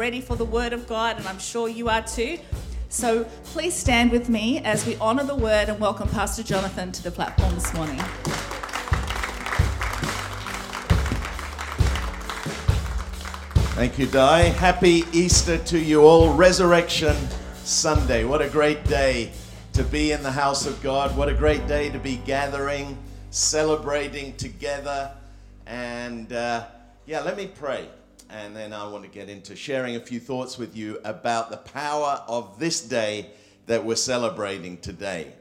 ready for the Word of God, and I'm sure you are too. So please stand with me as we honor the Word and welcome Pastor Jonathan to the platform this morning. Thank you, Di. Happy Easter to you all. Resurrection Sunday. What a great day to be in the house of God. What a great day to be gathering, celebrating together. And uh, yeah, let me pray. And then I want to get into sharing a few thoughts with you about the power of this day that we're celebrating today.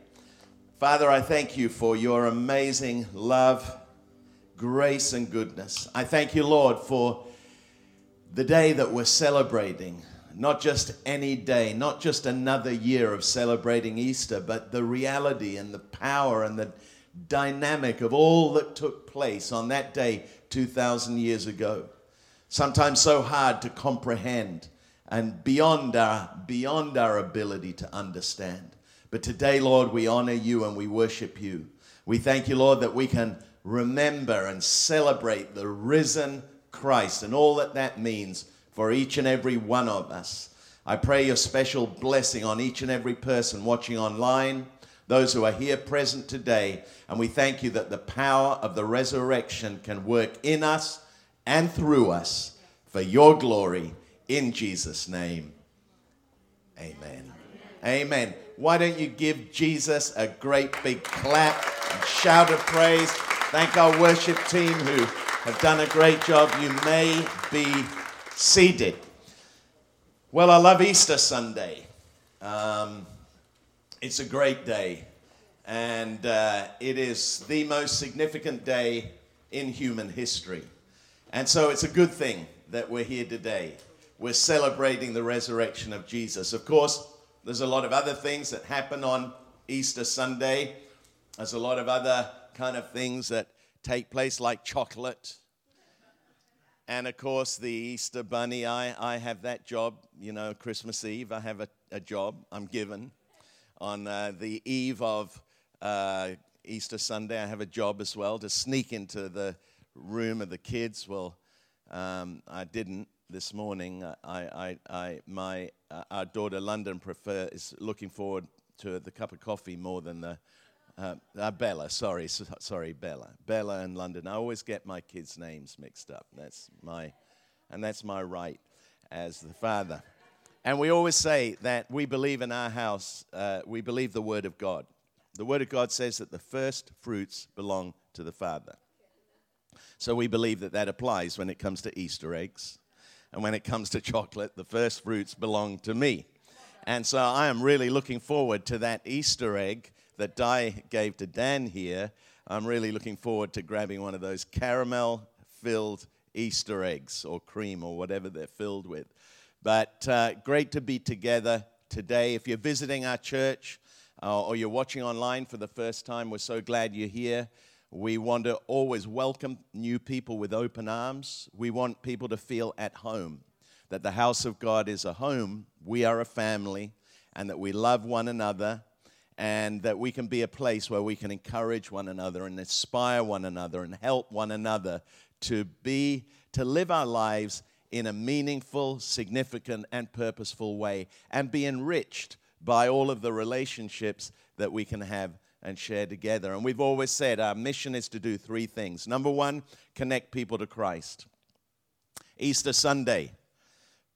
Father, I thank you for your amazing love, grace, and goodness. I thank you, Lord, for the day that we're celebrating, not just any day, not just another year of celebrating Easter, but the reality and the power and the dynamic of all that took place on that day 2,000 years ago. Sometimes so hard to comprehend and beyond our, beyond our ability to understand. But today, Lord, we honor you and we worship you. We thank you, Lord, that we can remember and celebrate the risen Christ and all that that means for each and every one of us. I pray your special blessing on each and every person watching online, those who are here present today. And we thank you that the power of the resurrection can work in us and through us for your glory in Jesus' name. Amen. Amen. Why don't you give Jesus a great big clap and shout of praise? Thank our worship team who have done a great job. You may be seated. Well, I love Easter Sunday. Um, it's a great day, and uh, it is the most significant day in human history. And so it's a good thing that we're here today. We're celebrating the resurrection of Jesus. Of course, there's a lot of other things that happen on Easter Sunday. There's a lot of other kind of things that take place, like chocolate. And of course, the Easter Bunny, I, I have that job, you know, Christmas Eve, I have a, a job I'm given. On uh, the eve of uh, Easter Sunday, I have a job as well to sneak into the room of the kids. Well, um, I didn't this morning. I, I, I, my, uh, our daughter London prefer, is looking forward to the cup of coffee more than the uh, uh, Bella, sorry, so, sorry, Bella. Bella and London. I always get my kids' names mixed up. That's my, and that's my right as the father. And we always say that we believe in our house, uh, we believe the Word of God. The Word of God says that the first fruits belong to the Father. So we believe that that applies when it comes to Easter eggs. And when it comes to chocolate, the first fruits belong to me. And so I am really looking forward to that Easter egg that Di gave to Dan here, I'm really looking forward to grabbing one of those caramel filled Easter eggs or cream or whatever they're filled with. But uh, great to be together today. If you're visiting our church uh, or you're watching online for the first time, we're so glad you're here. We want to always welcome new people with open arms. We want people to feel at home, that the house of God is a home, we are a family, and that we love one another and that we can be a place where we can encourage one another and inspire one another and help one another to be to live our lives in a meaningful, significant and purposeful way and be enriched by all of the relationships that we can have and share together. And we've always said our mission is to do three things. Number 1, connect people to Christ. Easter Sunday,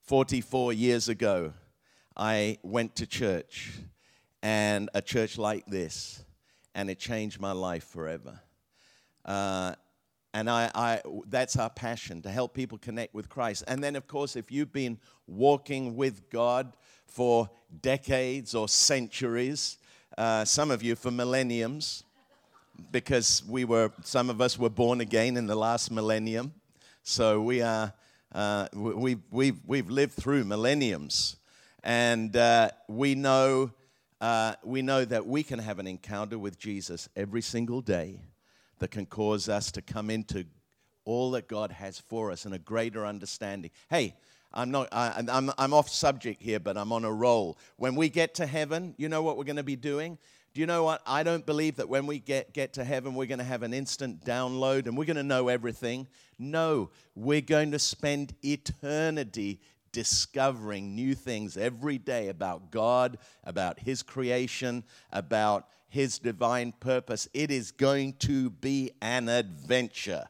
44 years ago, I went to church and a church like this, and it changed my life forever. Uh, and I, I, that's our passion to help people connect with Christ. And then, of course, if you've been walking with God for decades or centuries, uh, some of you for millenniums, because we were, some of us were born again in the last millennium. So we are, uh, we, we've, we've lived through millenniums. And uh, we know uh, we know that we can have an encounter with Jesus every single day that can cause us to come into all that God has for us and a greater understanding. Hey, I'm not I, I'm, I'm off subject here, but I'm on a roll. When we get to heaven, you know what we're going to be doing? Do you know what? I don't believe that when we get, get to heaven, we're going to have an instant download and we're going to know everything. No, we're going to spend eternity discovering new things every day about God, about His creation, about His divine purpose. It is going to be an adventure.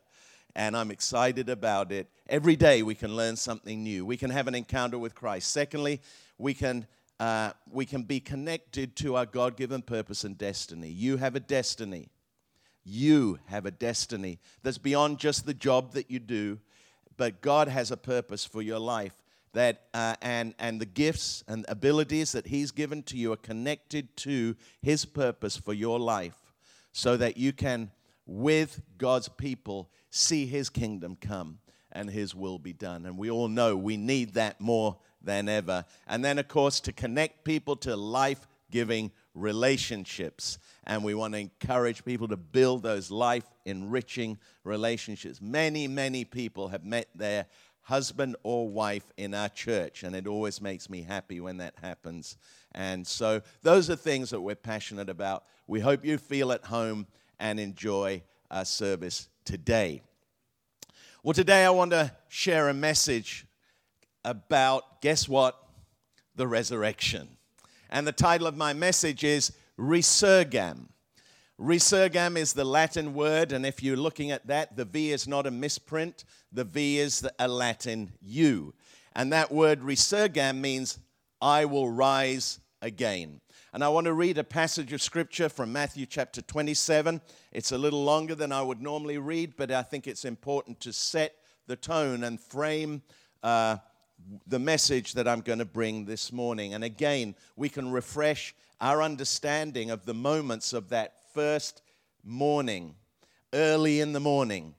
And I'm excited about it. Every day we can learn something new. We can have an encounter with Christ. Secondly, we can, uh, we can be connected to our God given purpose and destiny. You have a destiny. You have a destiny that's beyond just the job that you do, but God has a purpose for your life. That, uh, and, and the gifts and abilities that He's given to you are connected to His purpose for your life so that you can, with God's people, see His kingdom come and His will be done. And we all know we need that more than ever. And then, of course, to connect people to life giving relationships. And we want to encourage people to build those life enriching relationships. Many, many people have met their husband or wife in our church, and it always makes me happy when that happens. And so, those are things that we're passionate about. We hope you feel at home and enjoy our service today. Well, today I want to share a message about, guess what? The resurrection. And the title of my message is Resurgam. Resurgam is the Latin word, and if you're looking at that, the V is not a misprint, the V is a Latin U. And that word resurgam means I will rise again. And I want to read a passage of scripture from Matthew chapter 27. It's a little longer than I would normally read, but I think it's important to set the tone and frame uh, the message that I'm going to bring this morning. And again, we can refresh our understanding of the moments of that first morning, early in the morning,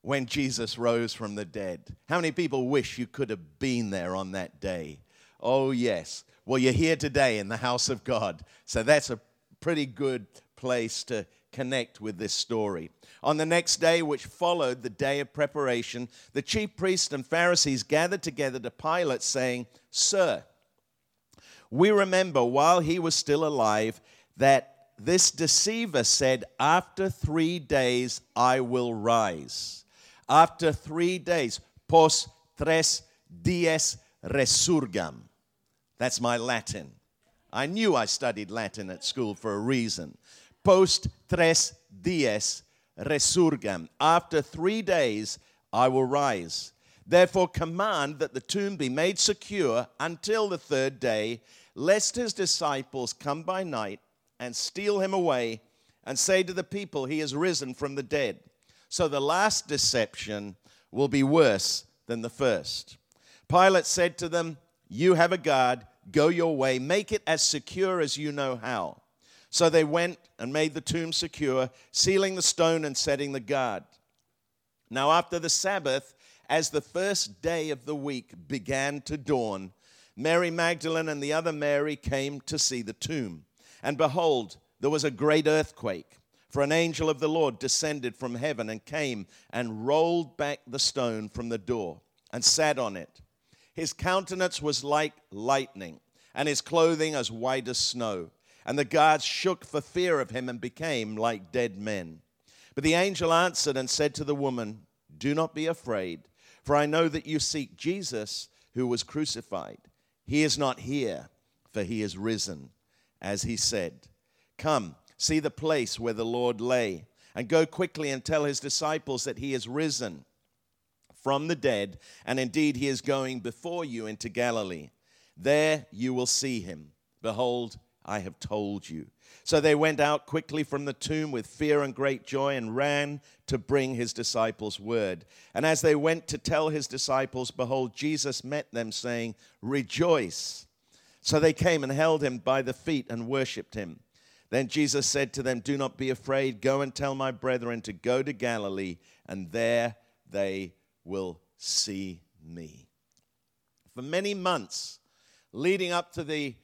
when Jesus rose from the dead. How many people wish you could have been there on that day? Oh, yes. Well, you're here today in the house of God. So that's a pretty good place to connect with this story. On the next day, which followed the day of preparation, the chief priests and Pharisees gathered together to Pilate, saying, Sir, we remember while he was still alive that this deceiver said, After three days I will rise. After three days, pos tres dies resurgam. That's my Latin. I knew I studied Latin at school for a reason. Post tres dies resurgam. After three days I will rise. Therefore, command that the tomb be made secure until the third day, lest his disciples come by night and steal him away and say to the people, He is risen from the dead. So the last deception will be worse than the first. Pilate said to them, You have a guard, go your way, make it as secure as you know how. So they went and made the tomb secure, sealing the stone and setting the guard. Now, after the Sabbath, as the first day of the week began to dawn, Mary Magdalene and the other Mary came to see the tomb. And behold, there was a great earthquake, for an angel of the Lord descended from heaven and came and rolled back the stone from the door and sat on it. His countenance was like lightning, and his clothing as white as snow. And the guards shook for fear of him and became like dead men. But the angel answered and said to the woman, Do not be afraid, for I know that you seek Jesus who was crucified. He is not here, for he is risen as he said. Come, see the place where the Lord lay, and go quickly and tell his disciples that he is risen from the dead, and indeed he is going before you into Galilee. There you will see him. Behold, I have told you. So they went out quickly from the tomb with fear and great joy and ran to bring his disciples word. And as they went to tell his disciples, behold, Jesus met them, saying, Rejoice. So they came and held him by the feet and worshipped him. Then Jesus said to them, Do not be afraid. Go and tell my brethren to go to Galilee, and there they will see me. For many months leading up to the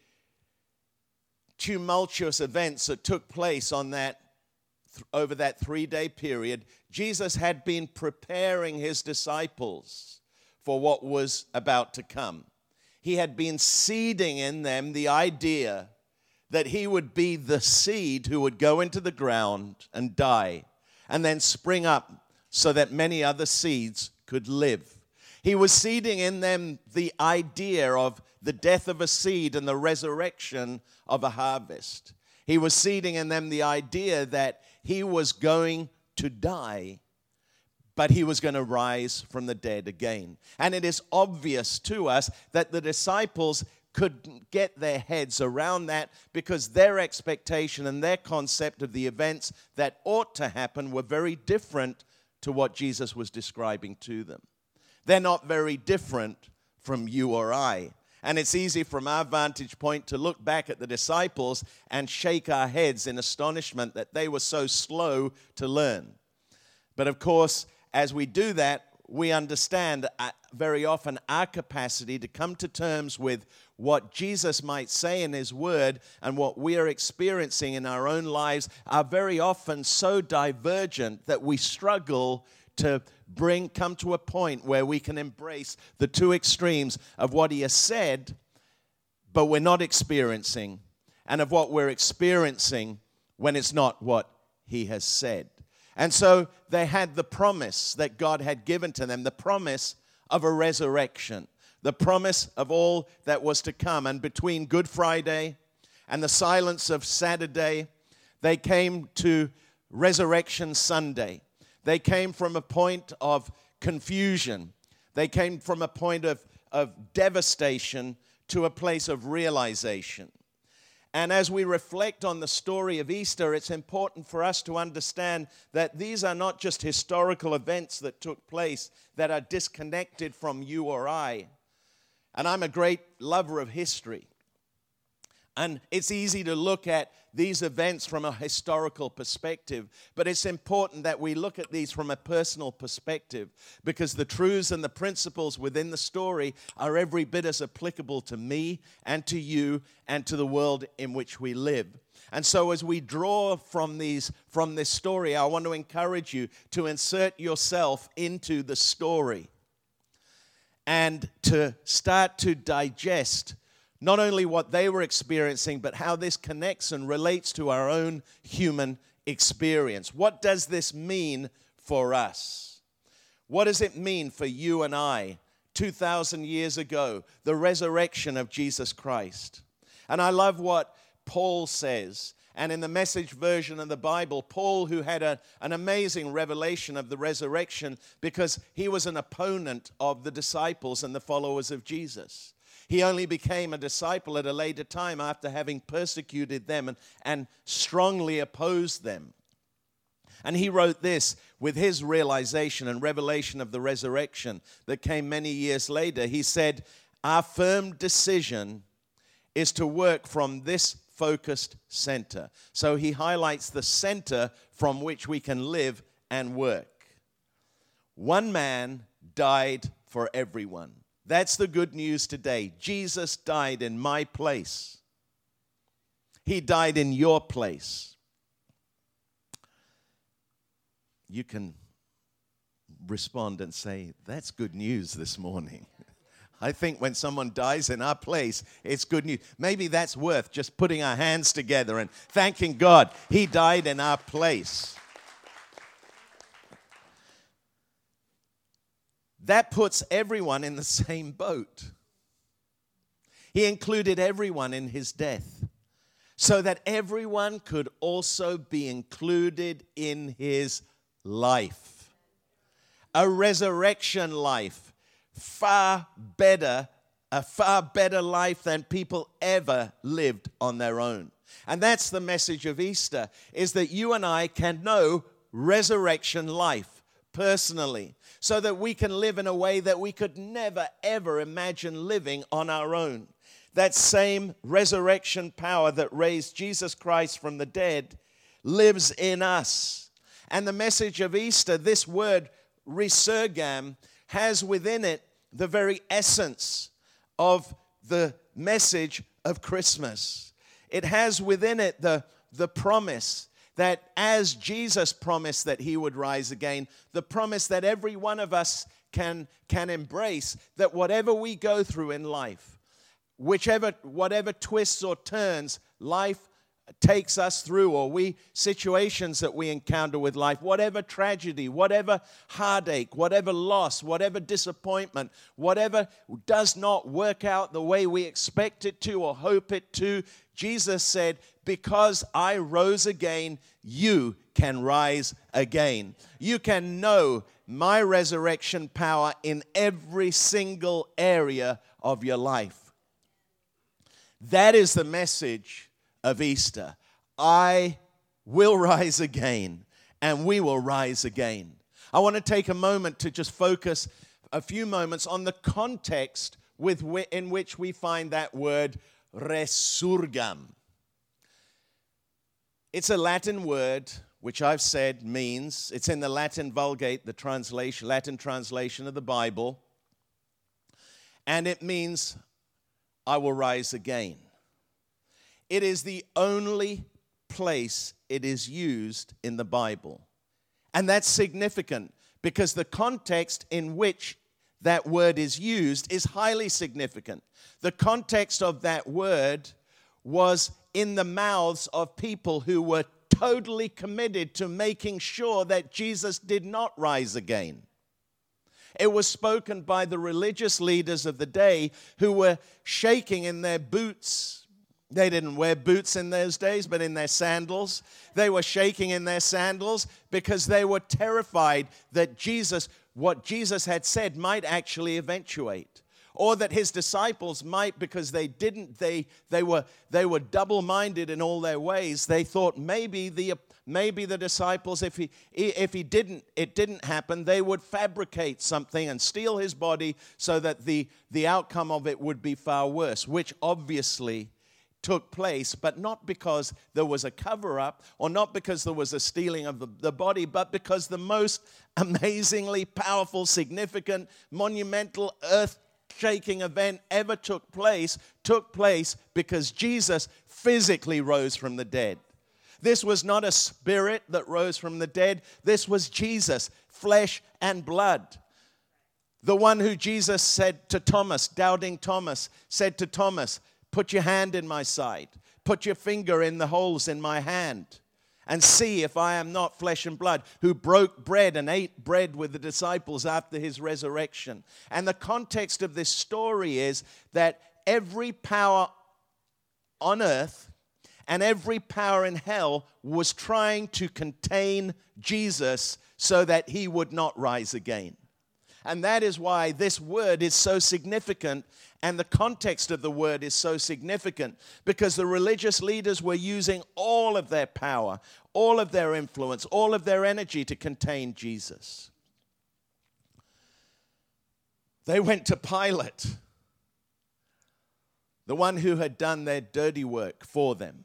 tumultuous events that took place on that over that 3-day period, Jesus had been preparing his disciples for what was about to come he had been seeding in them the idea that he would be the seed who would go into the ground and die and then spring up so that many other seeds could live. He was seeding in them the idea of the death of a seed and the resurrection of a harvest. He was seeding in them the idea that he was going to die, but he was going to rise from the dead again. And it is obvious to us that the disciples couldn't get their heads around that because their expectation and their concept of the events that ought to happen were very different to what Jesus was describing to them. They're not very different from you or I. And it's easy from our vantage point to look back at the disciples and shake our heads in astonishment that they were so slow to learn. But of course, as we do that, we understand uh, very often our capacity to come to terms with what Jesus might say in His Word and what we are experiencing in our own lives are very often so divergent that we struggle to bring come to a point where we can embrace the two extremes of what He has said, but we're not experiencing, and of what we're experiencing when it's not what He has said. And so they had the promise that God had given to them, the promise of a resurrection, the promise of all that was to come. And between Good Friday and the silence of Saturday, they came to Resurrection Sunday. They came from a point of confusion, they came from a point of, of devastation to a place of realization. And as we reflect on the story of Easter, it's important for us to understand that these are not just historical events that took place that are disconnected from you or I. And I'm a great lover of history. And it's easy to look at these events from a historical perspective, but it's important that we look at these from a personal perspective because the truths and the principles within the story are every bit as applicable to me and to you and to the world in which we live. And so as we draw from these from this story, I want to encourage you to insert yourself into the story and to start to digest not only what they were experiencing, but how this connects and relates to our own human experience. What does this mean for us? What does it mean for you and I 2,000 years ago, the resurrection of Jesus Christ? And I love what Paul says. And in the message version of the Bible, Paul, who had a, an amazing revelation of the resurrection because he was an opponent of the disciples and the followers of Jesus. He only became a disciple at a later time after having persecuted them and, and strongly opposed them. And he wrote this with his realization and revelation of the resurrection that came many years later. He said, Our firm decision is to work from this focused center. So he highlights the center from which we can live and work. One man died for everyone. That's the good news today. Jesus died in my place, He died in your place. You can respond and say, That's good news this morning. I think when someone dies in our place, it's good news. Maybe that's worth just putting our hands together and thanking God. He died in our place. That puts everyone in the same boat. He included everyone in his death so that everyone could also be included in his life. A resurrection life, far better, a far better life than people ever lived on their own. And that's the message of Easter is that you and I can know resurrection life personally so that we can live in a way that we could never, ever imagine living on our own. That same resurrection power that raised Jesus Christ from the dead lives in us. And the message of Easter, this word resurgam, has within it the very essence of the message of Christmas. It has within it the, the promise that as Jesus promised that he would rise again, the promise that every one of us can, can embrace that whatever we go through in life, whichever, whatever twists or turns life takes us through or we situations that we encounter with life whatever tragedy whatever heartache whatever loss whatever disappointment whatever does not work out the way we expect it to or hope it to jesus said because i rose again you can rise again you can know my resurrection power in every single area of your life that is the message of Easter. I will rise again, and we will rise again. I want to take a moment to just focus a few moments on the context with in which we find that word resurgam. It's a Latin word which I've said means it's in the Latin Vulgate, the translation, Latin translation of the Bible, and it means I will rise again. It is the only place it is used in the Bible. And that's significant because the context in which that word is used is highly significant. The context of that word was in the mouths of people who were totally committed to making sure that Jesus did not rise again. It was spoken by the religious leaders of the day who were shaking in their boots they didn't wear boots in those days, but in their sandals. They were shaking in their sandals because they were terrified that Jesus, what Jesus had said, might actually eventuate. Or that his disciples might, because they didn't, they, they were, they were double minded in all their ways. They thought maybe the, maybe the disciples, if he, if he didn't, it didn't happen, they would fabricate something and steal his body so that the, the outcome of it would be far worse, which obviously took place, but not because there was a cover up or not because there was a stealing of the, the body, but because the most amazingly powerful, significant, monumental, earth shaking event ever took place took place because Jesus physically rose from the dead. This was not a spirit that rose from the dead, this was Jesus, flesh and blood. The one who Jesus said to Thomas, doubting Thomas, said to Thomas, Put your hand in my side. Put your finger in the holes in my hand and see if I am not flesh and blood, who broke bread and ate bread with the disciples after his resurrection. And the context of this story is that every power on earth and every power in hell was trying to contain Jesus so that he would not rise again. And that is why this word is so significant and the context of the word is so significant because the religious leaders were using all of their power, all of their influence, all of their energy to contain Jesus. They went to Pilate, the one who had done their dirty work for them.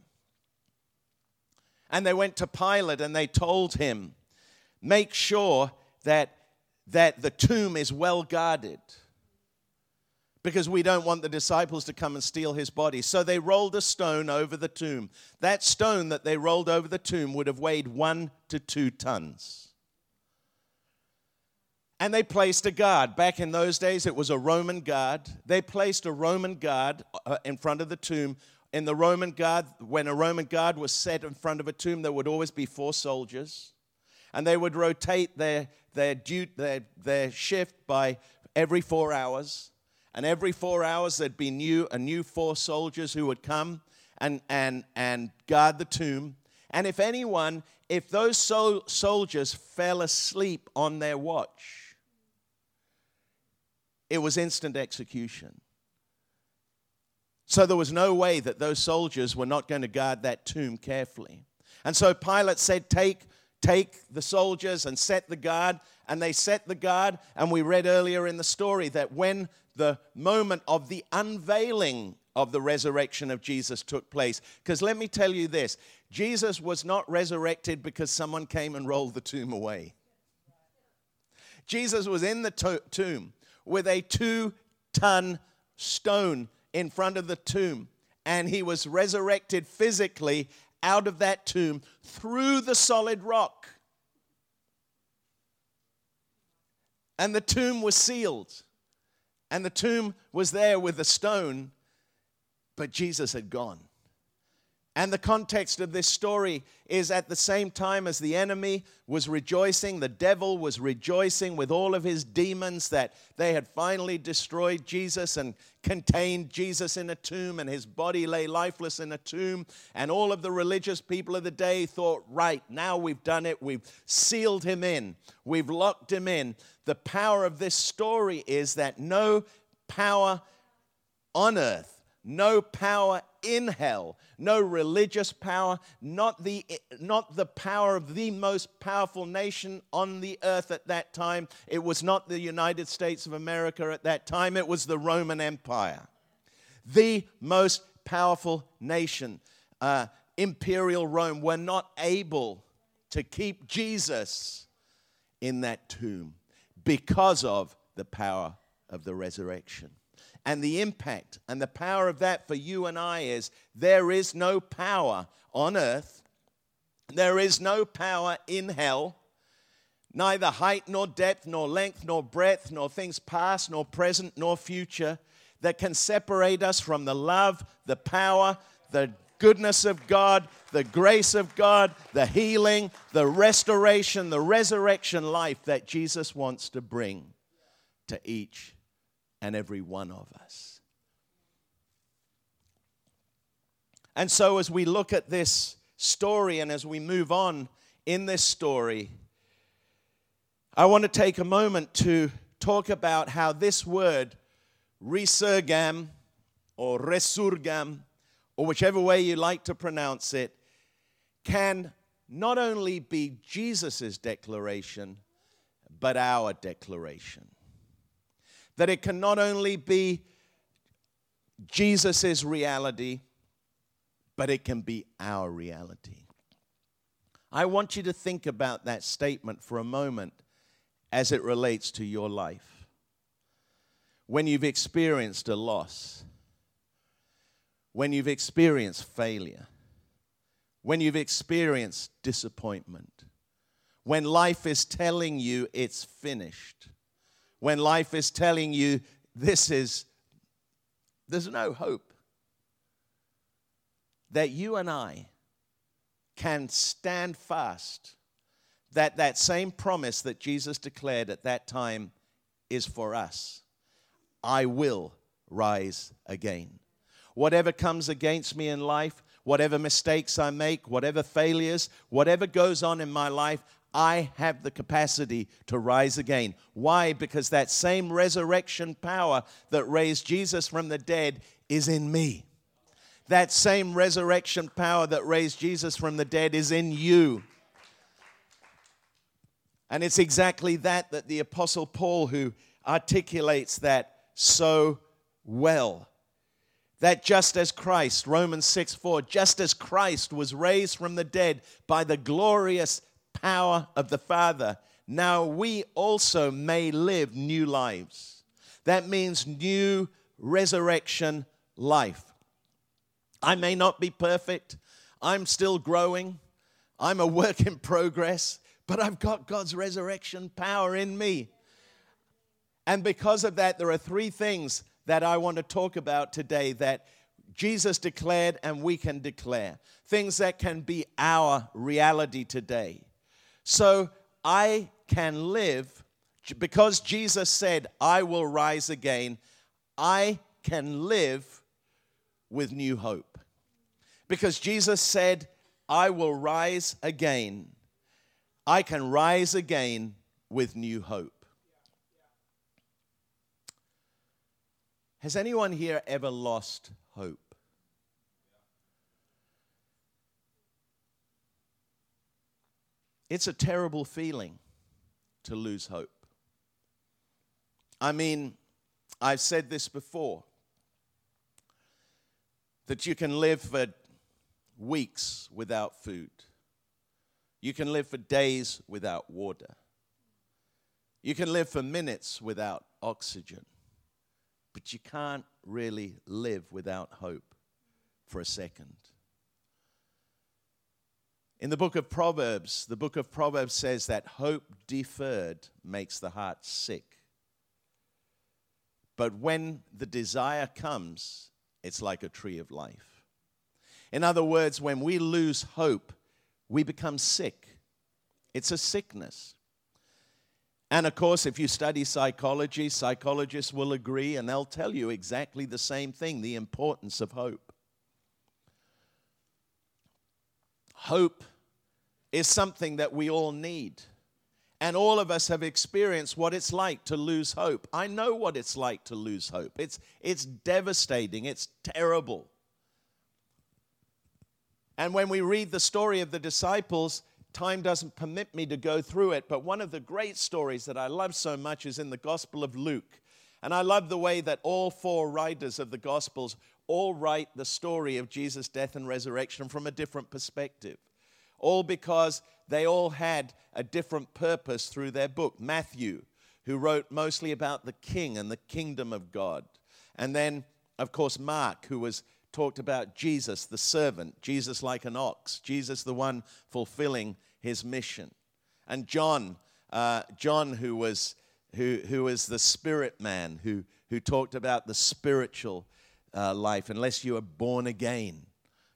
And they went to Pilate and they told him, Make sure that that the tomb is well guarded because we don't want the disciples to come and steal his body. So they rolled a stone over the tomb. That stone that they rolled over the tomb would have weighed one to two tons. And they placed a guard. Back in those days, it was a Roman guard. They placed a Roman guard uh, in front of the tomb. In the Roman guard, when a Roman guard was set in front of a tomb, there would always be four soldiers. And they would rotate their their, due, their, their shift by every four hours. And every four hours, there'd be new, a new four soldiers who would come and, and, and guard the tomb. And if anyone, if those sol- soldiers fell asleep on their watch, it was instant execution. So there was no way that those soldiers were not going to guard that tomb carefully. And so Pilate said, Take take the soldiers and set the guard. And they set the guard. And we read earlier in the story that when the moment of the unveiling of the resurrection of Jesus took place, because let me tell you this Jesus was not resurrected because someone came and rolled the tomb away. Jesus was in the to- tomb with a two ton stone in front of the tomb, and he was resurrected physically out of that tomb through the solid rock. And the tomb was sealed. And the tomb was there with a stone, but Jesus had gone. And the context of this story is at the same time as the enemy was rejoicing, the devil was rejoicing with all of his demons that they had finally destroyed Jesus and contained Jesus in a tomb, and his body lay lifeless in a tomb. And all of the religious people of the day thought, right, now we've done it, we've sealed him in, we've locked him in. The power of this story is that no power on earth no power in hell, no religious power, not the, not the power of the most powerful nation on the earth at that time. It was not the United States of America at that time, it was the Roman Empire. The most powerful nation, uh, Imperial Rome, were not able to keep Jesus in that tomb because of the power of the resurrection. And the impact and the power of that for you and I is there is no power on earth, there is no power in hell, neither height nor depth, nor length nor breadth, nor things past, nor present, nor future that can separate us from the love, the power, the goodness of God, the grace of God, the healing, the restoration, the resurrection life that Jesus wants to bring to each and every one of us. And so, as we look at this story and as we move on in this story, I want to take a moment to talk about how this word, resurgam or resurgam, or whichever way you like to pronounce it, can not only be Jesus' declaration, but our declaration that it can not only be Jesus' reality, but it can be our reality. I want you to think about that statement for a moment as it relates to your life. When you've experienced a loss, when you've experienced failure, when you've experienced disappointment, when life is telling you it's finished, when life is telling you this is, there's no hope. That you and I can stand fast that that same promise that Jesus declared at that time is for us. I will rise again. Whatever comes against me in life, whatever mistakes I make, whatever failures, whatever goes on in my life, I have the capacity to rise again. Why? Because that same resurrection power that raised Jesus from the dead is in me. That same resurrection power that raised Jesus from the dead is in you. And it's exactly that that the Apostle Paul, who articulates that so well, that just as Christ, Romans 6 4, just as Christ was raised from the dead by the glorious power of the Father, now we also may live new lives. That means new resurrection life. I may not be perfect, I'm still growing, I'm a work in progress, but I've got God's resurrection power in me. And because of that, there are three things that I want to talk about today that Jesus declared and we can declare. Things that can be our reality today. So I can live, because Jesus said, I will rise again, I can live with new hope. Because Jesus said, I will rise again, I can rise again with new hope. Has anyone here ever lost hope? It's a terrible feeling to lose hope. I mean, I've said this before that you can live for weeks without food, you can live for days without water, you can live for minutes without oxygen, but you can't really live without hope for a second. In the book of Proverbs, the book of Proverbs says that hope deferred makes the heart sick. But when the desire comes, it's like a tree of life. In other words, when we lose hope, we become sick. It's a sickness. And of course, if you study psychology, psychologists will agree and they'll tell you exactly the same thing the importance of hope. Hope is something that we all need. And all of us have experienced what it's like to lose hope. I know what it's like to lose hope. It's, it's devastating, it's terrible. And when we read the story of the disciples, time doesn't permit me to go through it, but one of the great stories that I love so much is in the Gospel of Luke. And I love the way that all four writers of the Gospels all write the story of Jesus' death and resurrection from a different perspective. All because they all had a different purpose through their book. Matthew, who wrote mostly about the king and the kingdom of God. And then, of course, Mark, who was talked about Jesus, the servant, Jesus like an ox, Jesus the one fulfilling his mission. And John, uh, John who was who, who was the spirit man, who, who talked about the spiritual uh, life. Unless you are born again,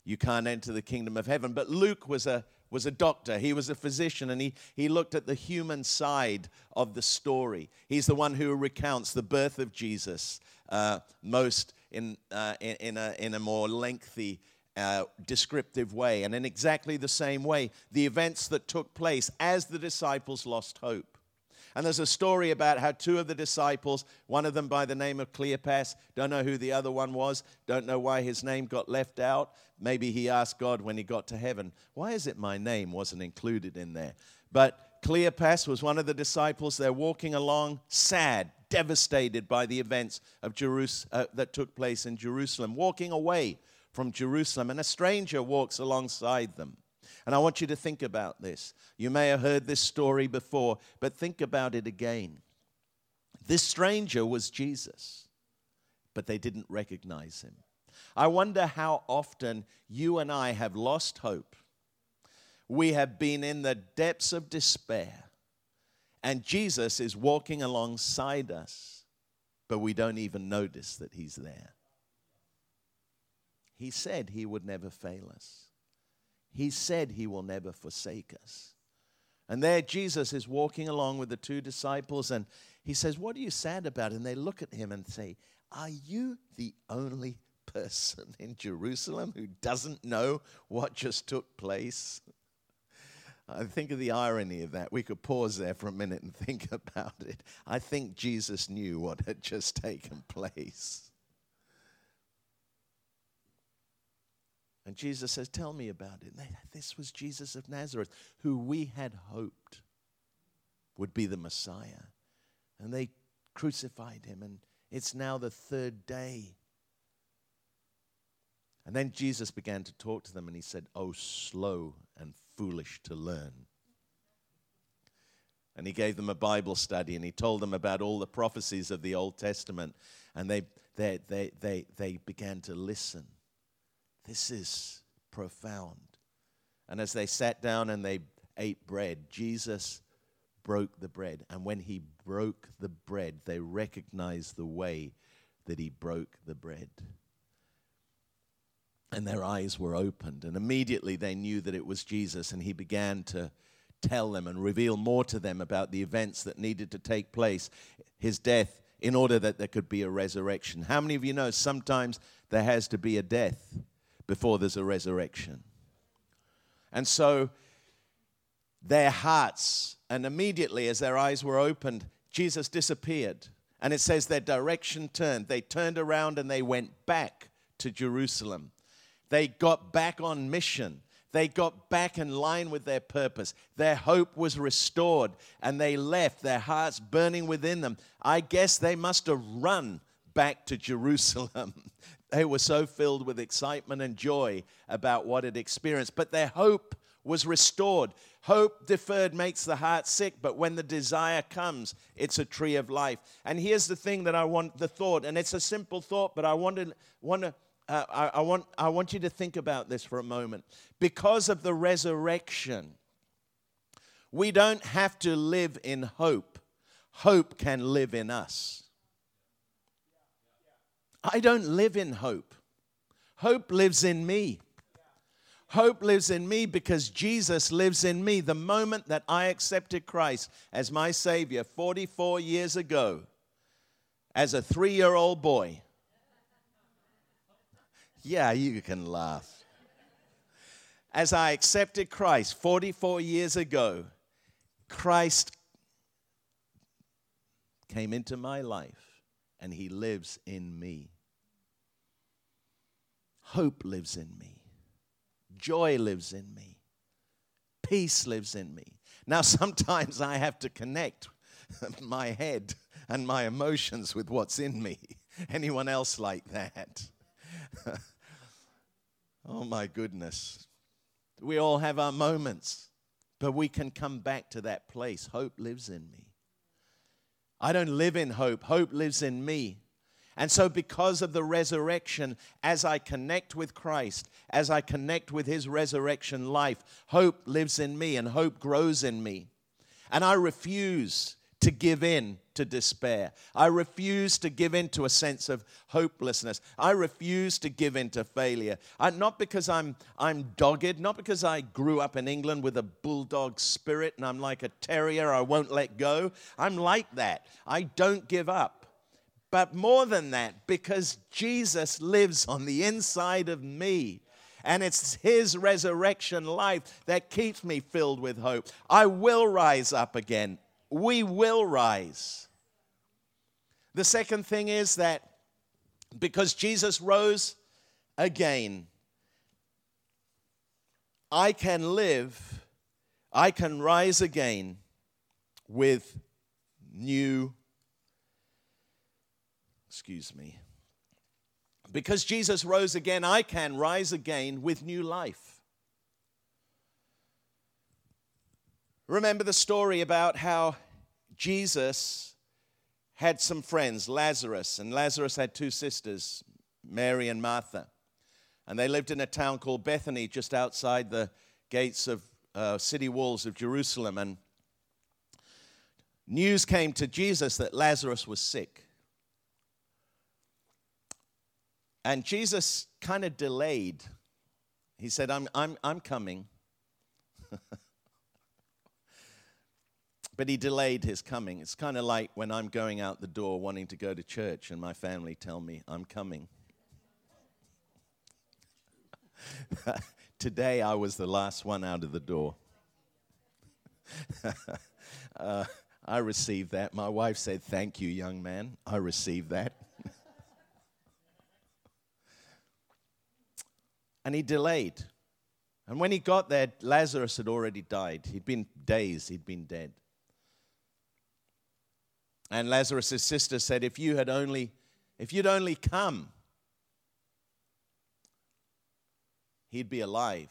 you can't enter the kingdom of heaven. But Luke was a was a doctor, he was a physician, and he, he looked at the human side of the story. He's the one who recounts the birth of Jesus uh, most in, uh, in, in, a, in a more lengthy, uh, descriptive way. And in exactly the same way, the events that took place as the disciples lost hope. And there's a story about how two of the disciples, one of them by the name of Cleopas, don't know who the other one was, don't know why his name got left out. Maybe he asked God when he got to heaven, why is it my name wasn't included in there? But Cleopas was one of the disciples. They're walking along, sad, devastated by the events of Jerus- uh, that took place in Jerusalem, walking away from Jerusalem, and a stranger walks alongside them. And I want you to think about this. You may have heard this story before, but think about it again. This stranger was Jesus, but they didn't recognize him. I wonder how often you and I have lost hope. We have been in the depths of despair, and Jesus is walking alongside us, but we don't even notice that he's there. He said he would never fail us. He said he will never forsake us. And there Jesus is walking along with the two disciples, and he says, What are you sad about? And they look at him and say, Are you the only person in Jerusalem who doesn't know what just took place? I think of the irony of that. We could pause there for a minute and think about it. I think Jesus knew what had just taken place. And Jesus says, Tell me about it. This was Jesus of Nazareth, who we had hoped would be the Messiah. And they crucified him, and it's now the third day. And then Jesus began to talk to them, and he said, Oh, slow and foolish to learn. And he gave them a Bible study, and he told them about all the prophecies of the Old Testament. And they, they, they, they, they began to listen. This is profound. And as they sat down and they ate bread, Jesus broke the bread. And when he broke the bread, they recognized the way that he broke the bread. And their eyes were opened. And immediately they knew that it was Jesus. And he began to tell them and reveal more to them about the events that needed to take place his death, in order that there could be a resurrection. How many of you know sometimes there has to be a death? Before there's a resurrection. And so their hearts, and immediately as their eyes were opened, Jesus disappeared. And it says their direction turned. They turned around and they went back to Jerusalem. They got back on mission. They got back in line with their purpose. Their hope was restored and they left, their hearts burning within them. I guess they must have run back to Jerusalem. They were so filled with excitement and joy about what had experienced, but their hope was restored. Hope deferred makes the heart sick, but when the desire comes, it's a tree of life. And here's the thing that I want the thought, and it's a simple thought, but I want to, want to uh, I, I, want, I want you to think about this for a moment. Because of the resurrection, we don't have to live in hope, hope can live in us. I don't live in hope. Hope lives in me. Hope lives in me because Jesus lives in me. The moment that I accepted Christ as my Savior 44 years ago, as a three year old boy, yeah, you can laugh. As I accepted Christ 44 years ago, Christ came into my life and he lives in me. Hope lives in me. Joy lives in me. Peace lives in me. Now, sometimes I have to connect my head and my emotions with what's in me. Anyone else like that? oh, my goodness. We all have our moments, but we can come back to that place. Hope lives in me. I don't live in hope, hope lives in me. And so, because of the resurrection, as I connect with Christ, as I connect with his resurrection life, hope lives in me and hope grows in me. And I refuse to give in to despair. I refuse to give in to a sense of hopelessness. I refuse to give in to failure. I, not because I'm, I'm dogged, not because I grew up in England with a bulldog spirit and I'm like a terrier, I won't let go. I'm like that. I don't give up. But more than that, because Jesus lives on the inside of me. And it's his resurrection life that keeps me filled with hope. I will rise up again. We will rise. The second thing is that because Jesus rose again, I can live, I can rise again with new Excuse me. Because Jesus rose again, I can rise again with new life. Remember the story about how Jesus had some friends, Lazarus, and Lazarus had two sisters, Mary and Martha. And they lived in a town called Bethany, just outside the gates of uh, city walls of Jerusalem. And news came to Jesus that Lazarus was sick. And Jesus kind of delayed. He said, I'm, I'm, I'm coming. but he delayed his coming. It's kind of like when I'm going out the door wanting to go to church and my family tell me I'm coming. Today I was the last one out of the door. uh, I received that. My wife said, Thank you, young man. I received that. And he delayed. And when he got there, Lazarus had already died. He'd been days, he'd been dead. And Lazarus' sister said, If you had only, if you'd only come, he'd be alive.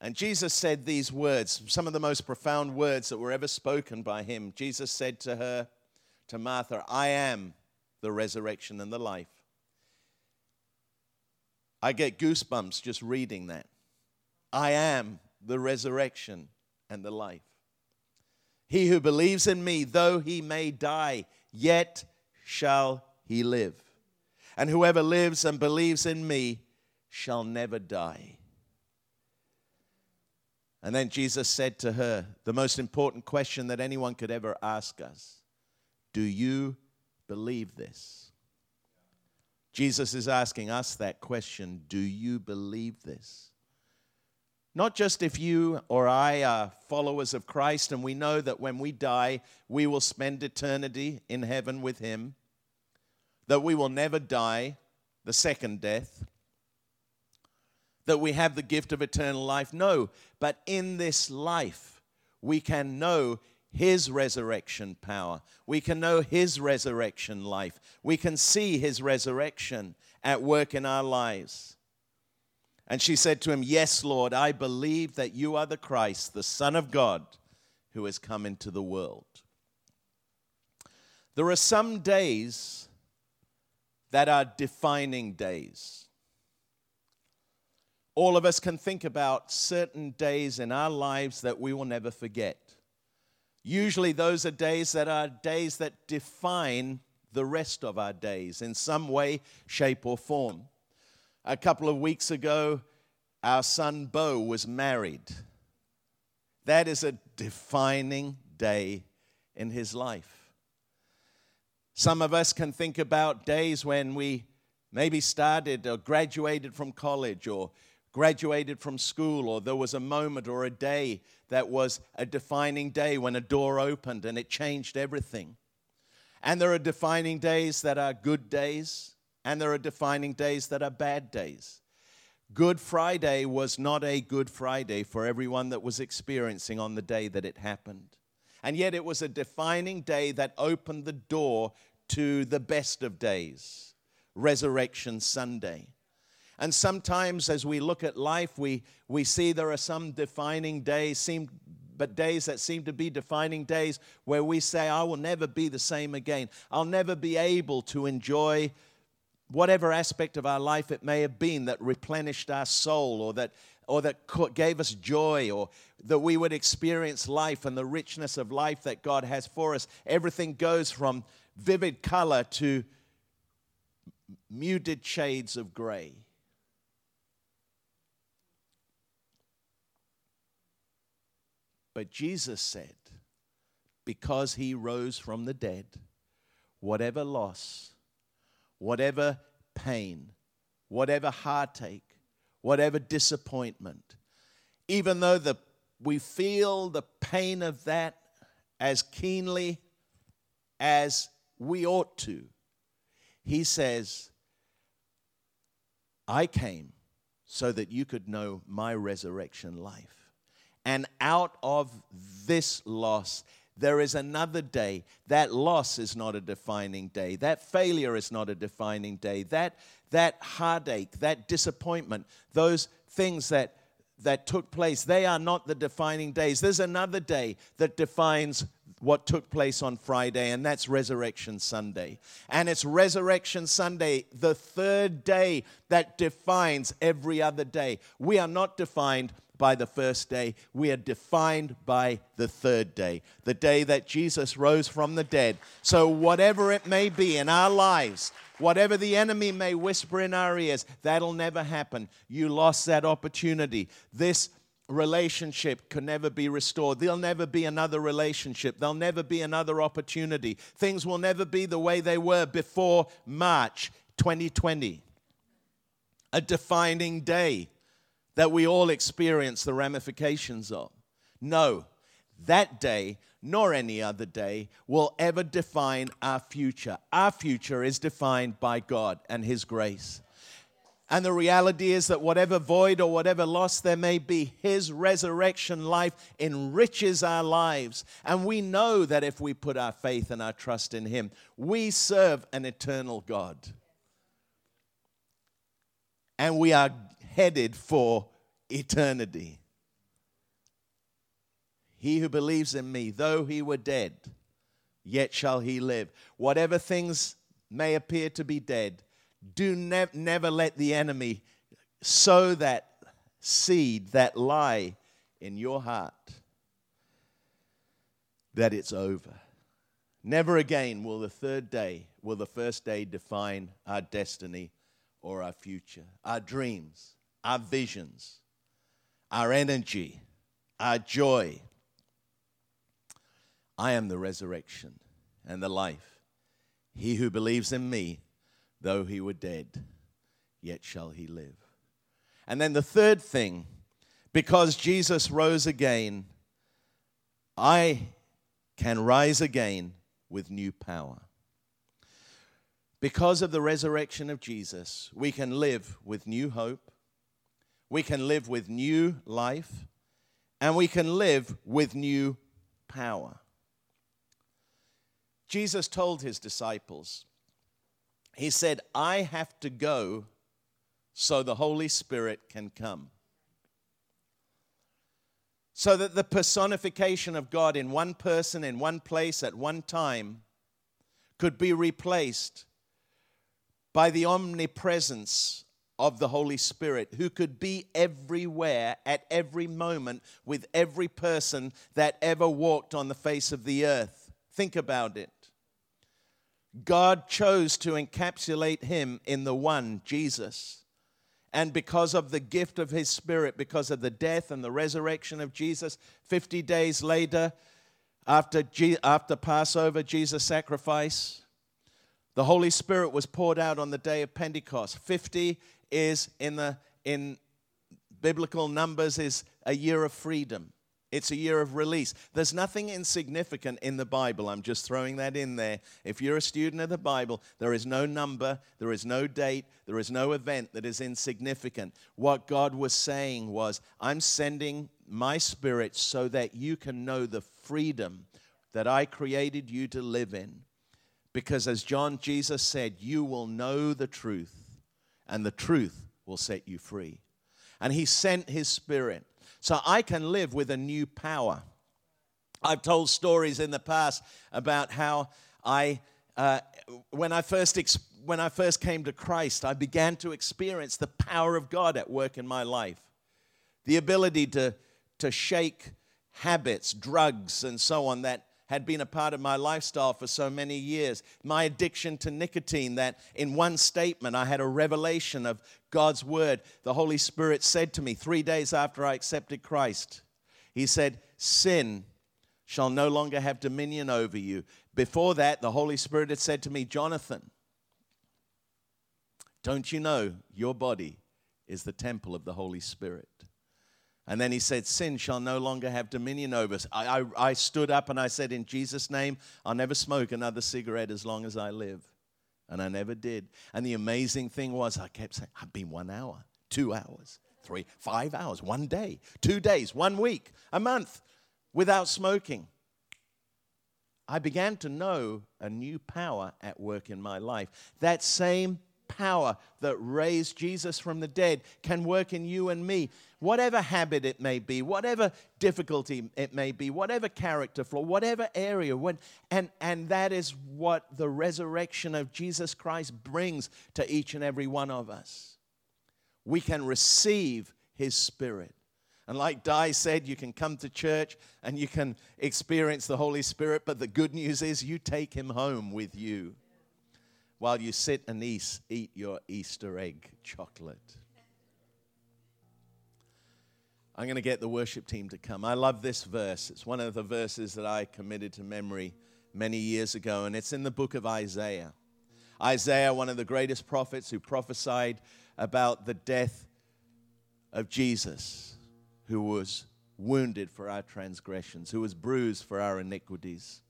And Jesus said these words, some of the most profound words that were ever spoken by him. Jesus said to her, to Martha, I am the resurrection and the life. I get goosebumps just reading that. I am the resurrection and the life. He who believes in me, though he may die, yet shall he live. And whoever lives and believes in me shall never die. And then Jesus said to her, the most important question that anyone could ever ask us Do you believe this? Jesus is asking us that question Do you believe this? Not just if you or I are followers of Christ and we know that when we die, we will spend eternity in heaven with Him, that we will never die the second death, that we have the gift of eternal life. No, but in this life, we can know his resurrection power. We can know His resurrection life. We can see His resurrection at work in our lives. And she said to him, Yes, Lord, I believe that you are the Christ, the Son of God, who has come into the world. There are some days that are defining days. All of us can think about certain days in our lives that we will never forget. Usually, those are days that are days that define the rest of our days in some way, shape, or form. A couple of weeks ago, our son Bo was married. That is a defining day in his life. Some of us can think about days when we maybe started or graduated from college or graduated from school, or there was a moment or a day that was a defining day when a door opened and it changed everything. And there are defining days that are good days, and there are defining days that are bad days. Good Friday was not a Good Friday for everyone that was experiencing on the day that it happened. And yet it was a defining day that opened the door to the best of days, Resurrection Sunday. And sometimes as we look at life, we, we see there are some defining days, seem, but days that seem to be defining days where we say, I will never be the same again. I'll never be able to enjoy whatever aspect of our life it may have been that replenished our soul or that or that gave us joy or that we would experience life and the richness of life that God has for us everything goes from vivid color to muted shades of gray but Jesus said because he rose from the dead whatever loss whatever pain, whatever heartache, whatever disappointment, even though the, we feel the pain of that as keenly as we ought to, he says, I came so that you could know my resurrection life. And out of this loss, there is another day. That loss is not a defining day. That failure is not a defining day. That, that heartache, that disappointment, those things that, that took place, they are not the defining days. There's another day that defines what took place on Friday, and that's Resurrection Sunday. And it's Resurrection Sunday, the third day that defines every other day. We are not defined by the first day. We are defined by the third day, the day that Jesus rose from the dead. So, whatever it may be in our lives, whatever the enemy may whisper in our ears, that'll never happen. You lost that opportunity. This relationship can never be restored. There'll never be another relationship. There'll never be another opportunity. Things will never be the way they were before March 2020. A defining day that we all experience the ramifications of. No, that day, nor any other day, will ever define our future. Our future is defined by God and His grace. And the reality is that whatever void or whatever loss there may be, His resurrection life enriches our lives. And we know that if we put our faith and our trust in Him, we serve an eternal God. And we are headed for eternity. He who believes in me, though he were dead, yet shall he live. Whatever things may appear to be dead, do ne- never let the enemy sow that seed, that lie in your heart that it's over. Never again will the third day, will the first day define our destiny or our future, our dreams, our visions, our energy, our joy. I am the resurrection and the life. He who believes in me, though he were dead, yet shall he live. And then the third thing, because Jesus rose again, I can rise again with new power. Because of the resurrection of Jesus, we can live with new hope, we can live with new life, and we can live with new power. Jesus told his disciples, He said, I have to go so the Holy Spirit can come. So that the personification of God in one person, in one place, at one time, could be replaced by the omnipresence of the Holy Spirit who could be everywhere at every moment with every person that ever walked on the face of the earth. Think about it. God chose to encapsulate him in the one, Jesus. And because of the gift of his spirit, because of the death and the resurrection of Jesus, 50 days later, after, after Passover, Jesus' sacrifice, the Holy Spirit was poured out on the day of Pentecost. 50 is in the in biblical numbers is a year of freedom. It's a year of release. There's nothing insignificant in the Bible. I'm just throwing that in there. If you're a student of the Bible, there is no number, there is no date, there is no event that is insignificant. What God was saying was, I'm sending my spirit so that you can know the freedom that I created you to live in. Because as John Jesus said, you will know the truth, and the truth will set you free. And he sent his spirit so I can live with a new power. I've told stories in the past about how I, uh, when I first ex- when I first came to Christ, I began to experience the power of God at work in my life, the ability to to shake habits, drugs, and so on that had been a part of my lifestyle for so many years. My addiction to nicotine, that in one statement I had a revelation of God's word. The Holy Spirit said to me three days after I accepted Christ, He said, Sin shall no longer have dominion over you. Before that, the Holy Spirit had said to me, Jonathan, don't you know your body is the temple of the Holy Spirit? And then he said, Sin shall no longer have dominion over us. I, I, I, stood up and I said, In Jesus' name, I'll never smoke another cigarette as long as I live. And I never did. And the amazing thing was, I kept saying, I've been one hour, two hours, three, five hours, one day, two days, one week, a month without smoking. I began to know a new power at work in my life. That same power that raised Jesus from the dead can work in you and me. Whatever habit it may be, whatever difficulty it may be, whatever character flaw, whatever area, when, and, and that is what the resurrection of Jesus Christ brings to each and every one of us. We can receive His Spirit. And like Di said, you can come to church and you can experience the Holy Spirit, but the good news is you take Him home with you while you sit and eat, your Easter egg chocolate. I'm going to get the worship team to come. I love this verse. It's one of the verses that I committed to memory many years ago, and it's in the book of Isaiah. Isaiah, one of the greatest prophets who prophesied about the death of Jesus, who was wounded for our transgressions, who was bruised for our iniquities.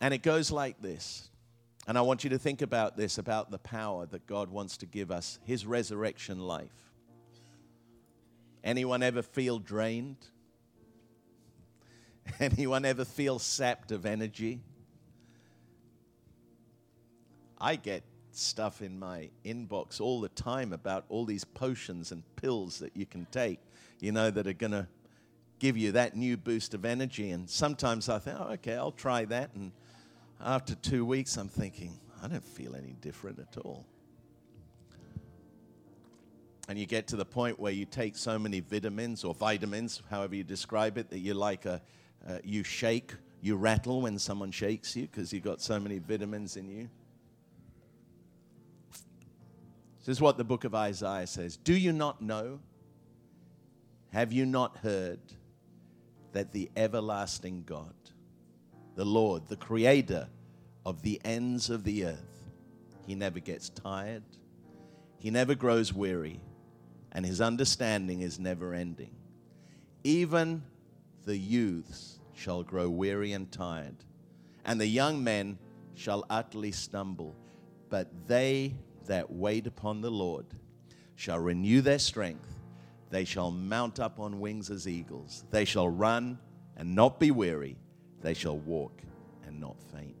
And it goes like this. And I want you to think about this about the power that God wants to give us, his resurrection life. Anyone ever feel drained? Anyone ever feel sapped of energy? I get stuff in my inbox all the time about all these potions and pills that you can take, you know, that are going to give you that new boost of energy. And sometimes I think, oh, okay, I'll try that. And after two weeks, I'm thinking, I don't feel any different at all. And you get to the point where you take so many vitamins or vitamins, however you describe it, that you're like a, uh, you shake, you rattle when someone shakes you because you've got so many vitamins in you. This is what the book of Isaiah says Do you not know? Have you not heard that the everlasting God, the Lord, the creator of the ends of the earth. He never gets tired, he never grows weary, and his understanding is never ending. Even the youths shall grow weary and tired, and the young men shall utterly stumble. But they that wait upon the Lord shall renew their strength. They shall mount up on wings as eagles. They shall run and not be weary they shall walk and not faint.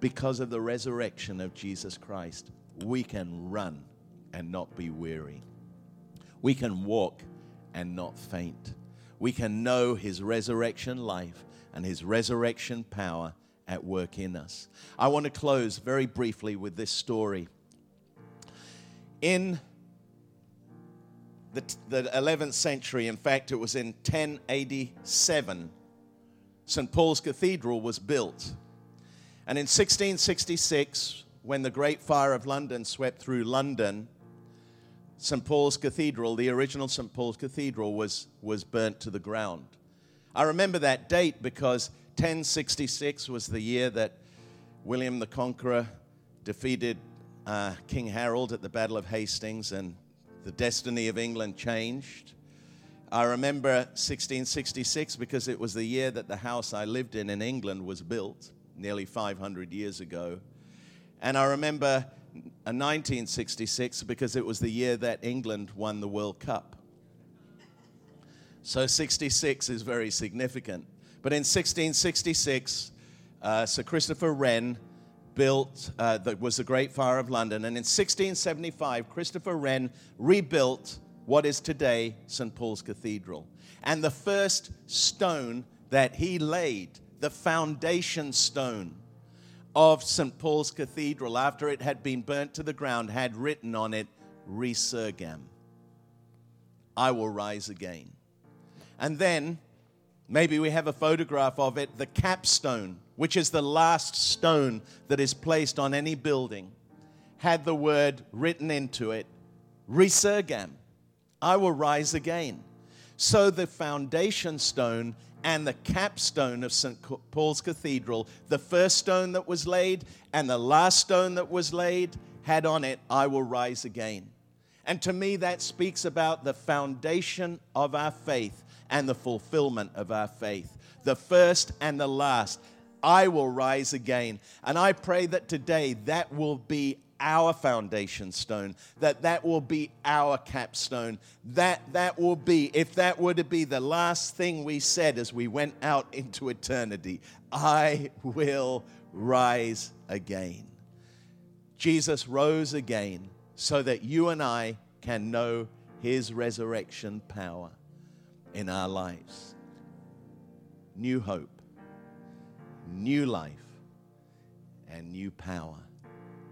Because of the resurrection of Jesus Christ, we can run and not be weary. We can walk and not faint. We can know his resurrection life and his resurrection power at work in us. I want to close very briefly with this story. In the, the 11th century, in fact, it was in 1087, St. Paul's Cathedral was built. And in 1666, when the Great Fire of London swept through London, St. Paul's Cathedral, the original St. Paul's Cathedral, was, was burnt to the ground. I remember that date because 1066 was the year that William the Conqueror defeated uh, King Harold at the Battle of Hastings, and the destiny of England changed. I remember 1666 because it was the year that the house I lived in in England was built, nearly 500 years ago. And I remember 1966 because it was the year that England won the World Cup. So 66 is very significant. But in 1666, uh, Sir Christopher Wren built, uh, that was the Great Fire of London. And in 1675, Christopher Wren rebuilt what is today St. Paul's Cathedral. And the first stone that he laid, the foundation stone of St. Paul's Cathedral, after it had been burnt to the ground, had written on it, Resurgam. I will rise again. And then maybe we have a photograph of it, the capstone, which is the last stone that is placed on any building, had the word written into it, Resurgam. I will rise again. So the foundation stone and the capstone of St. Paul's Cathedral, the first stone that was laid and the last stone that was laid, had on it, I will rise again. And to me, that speaks about the foundation of our faith and the fulfillment of our faith. The first and the last, I will rise again. And I pray that today that will be our foundation stone that that will be our capstone that that will be if that were to be the last thing we said as we went out into eternity i will rise again. Jesus rose again so that you and i can know his resurrection power in our lives. New hope new life and new power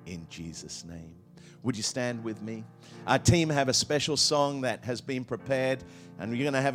in Jesus' name. Would you stand with me? Our team have a special song that has been prepared, and you're going to have an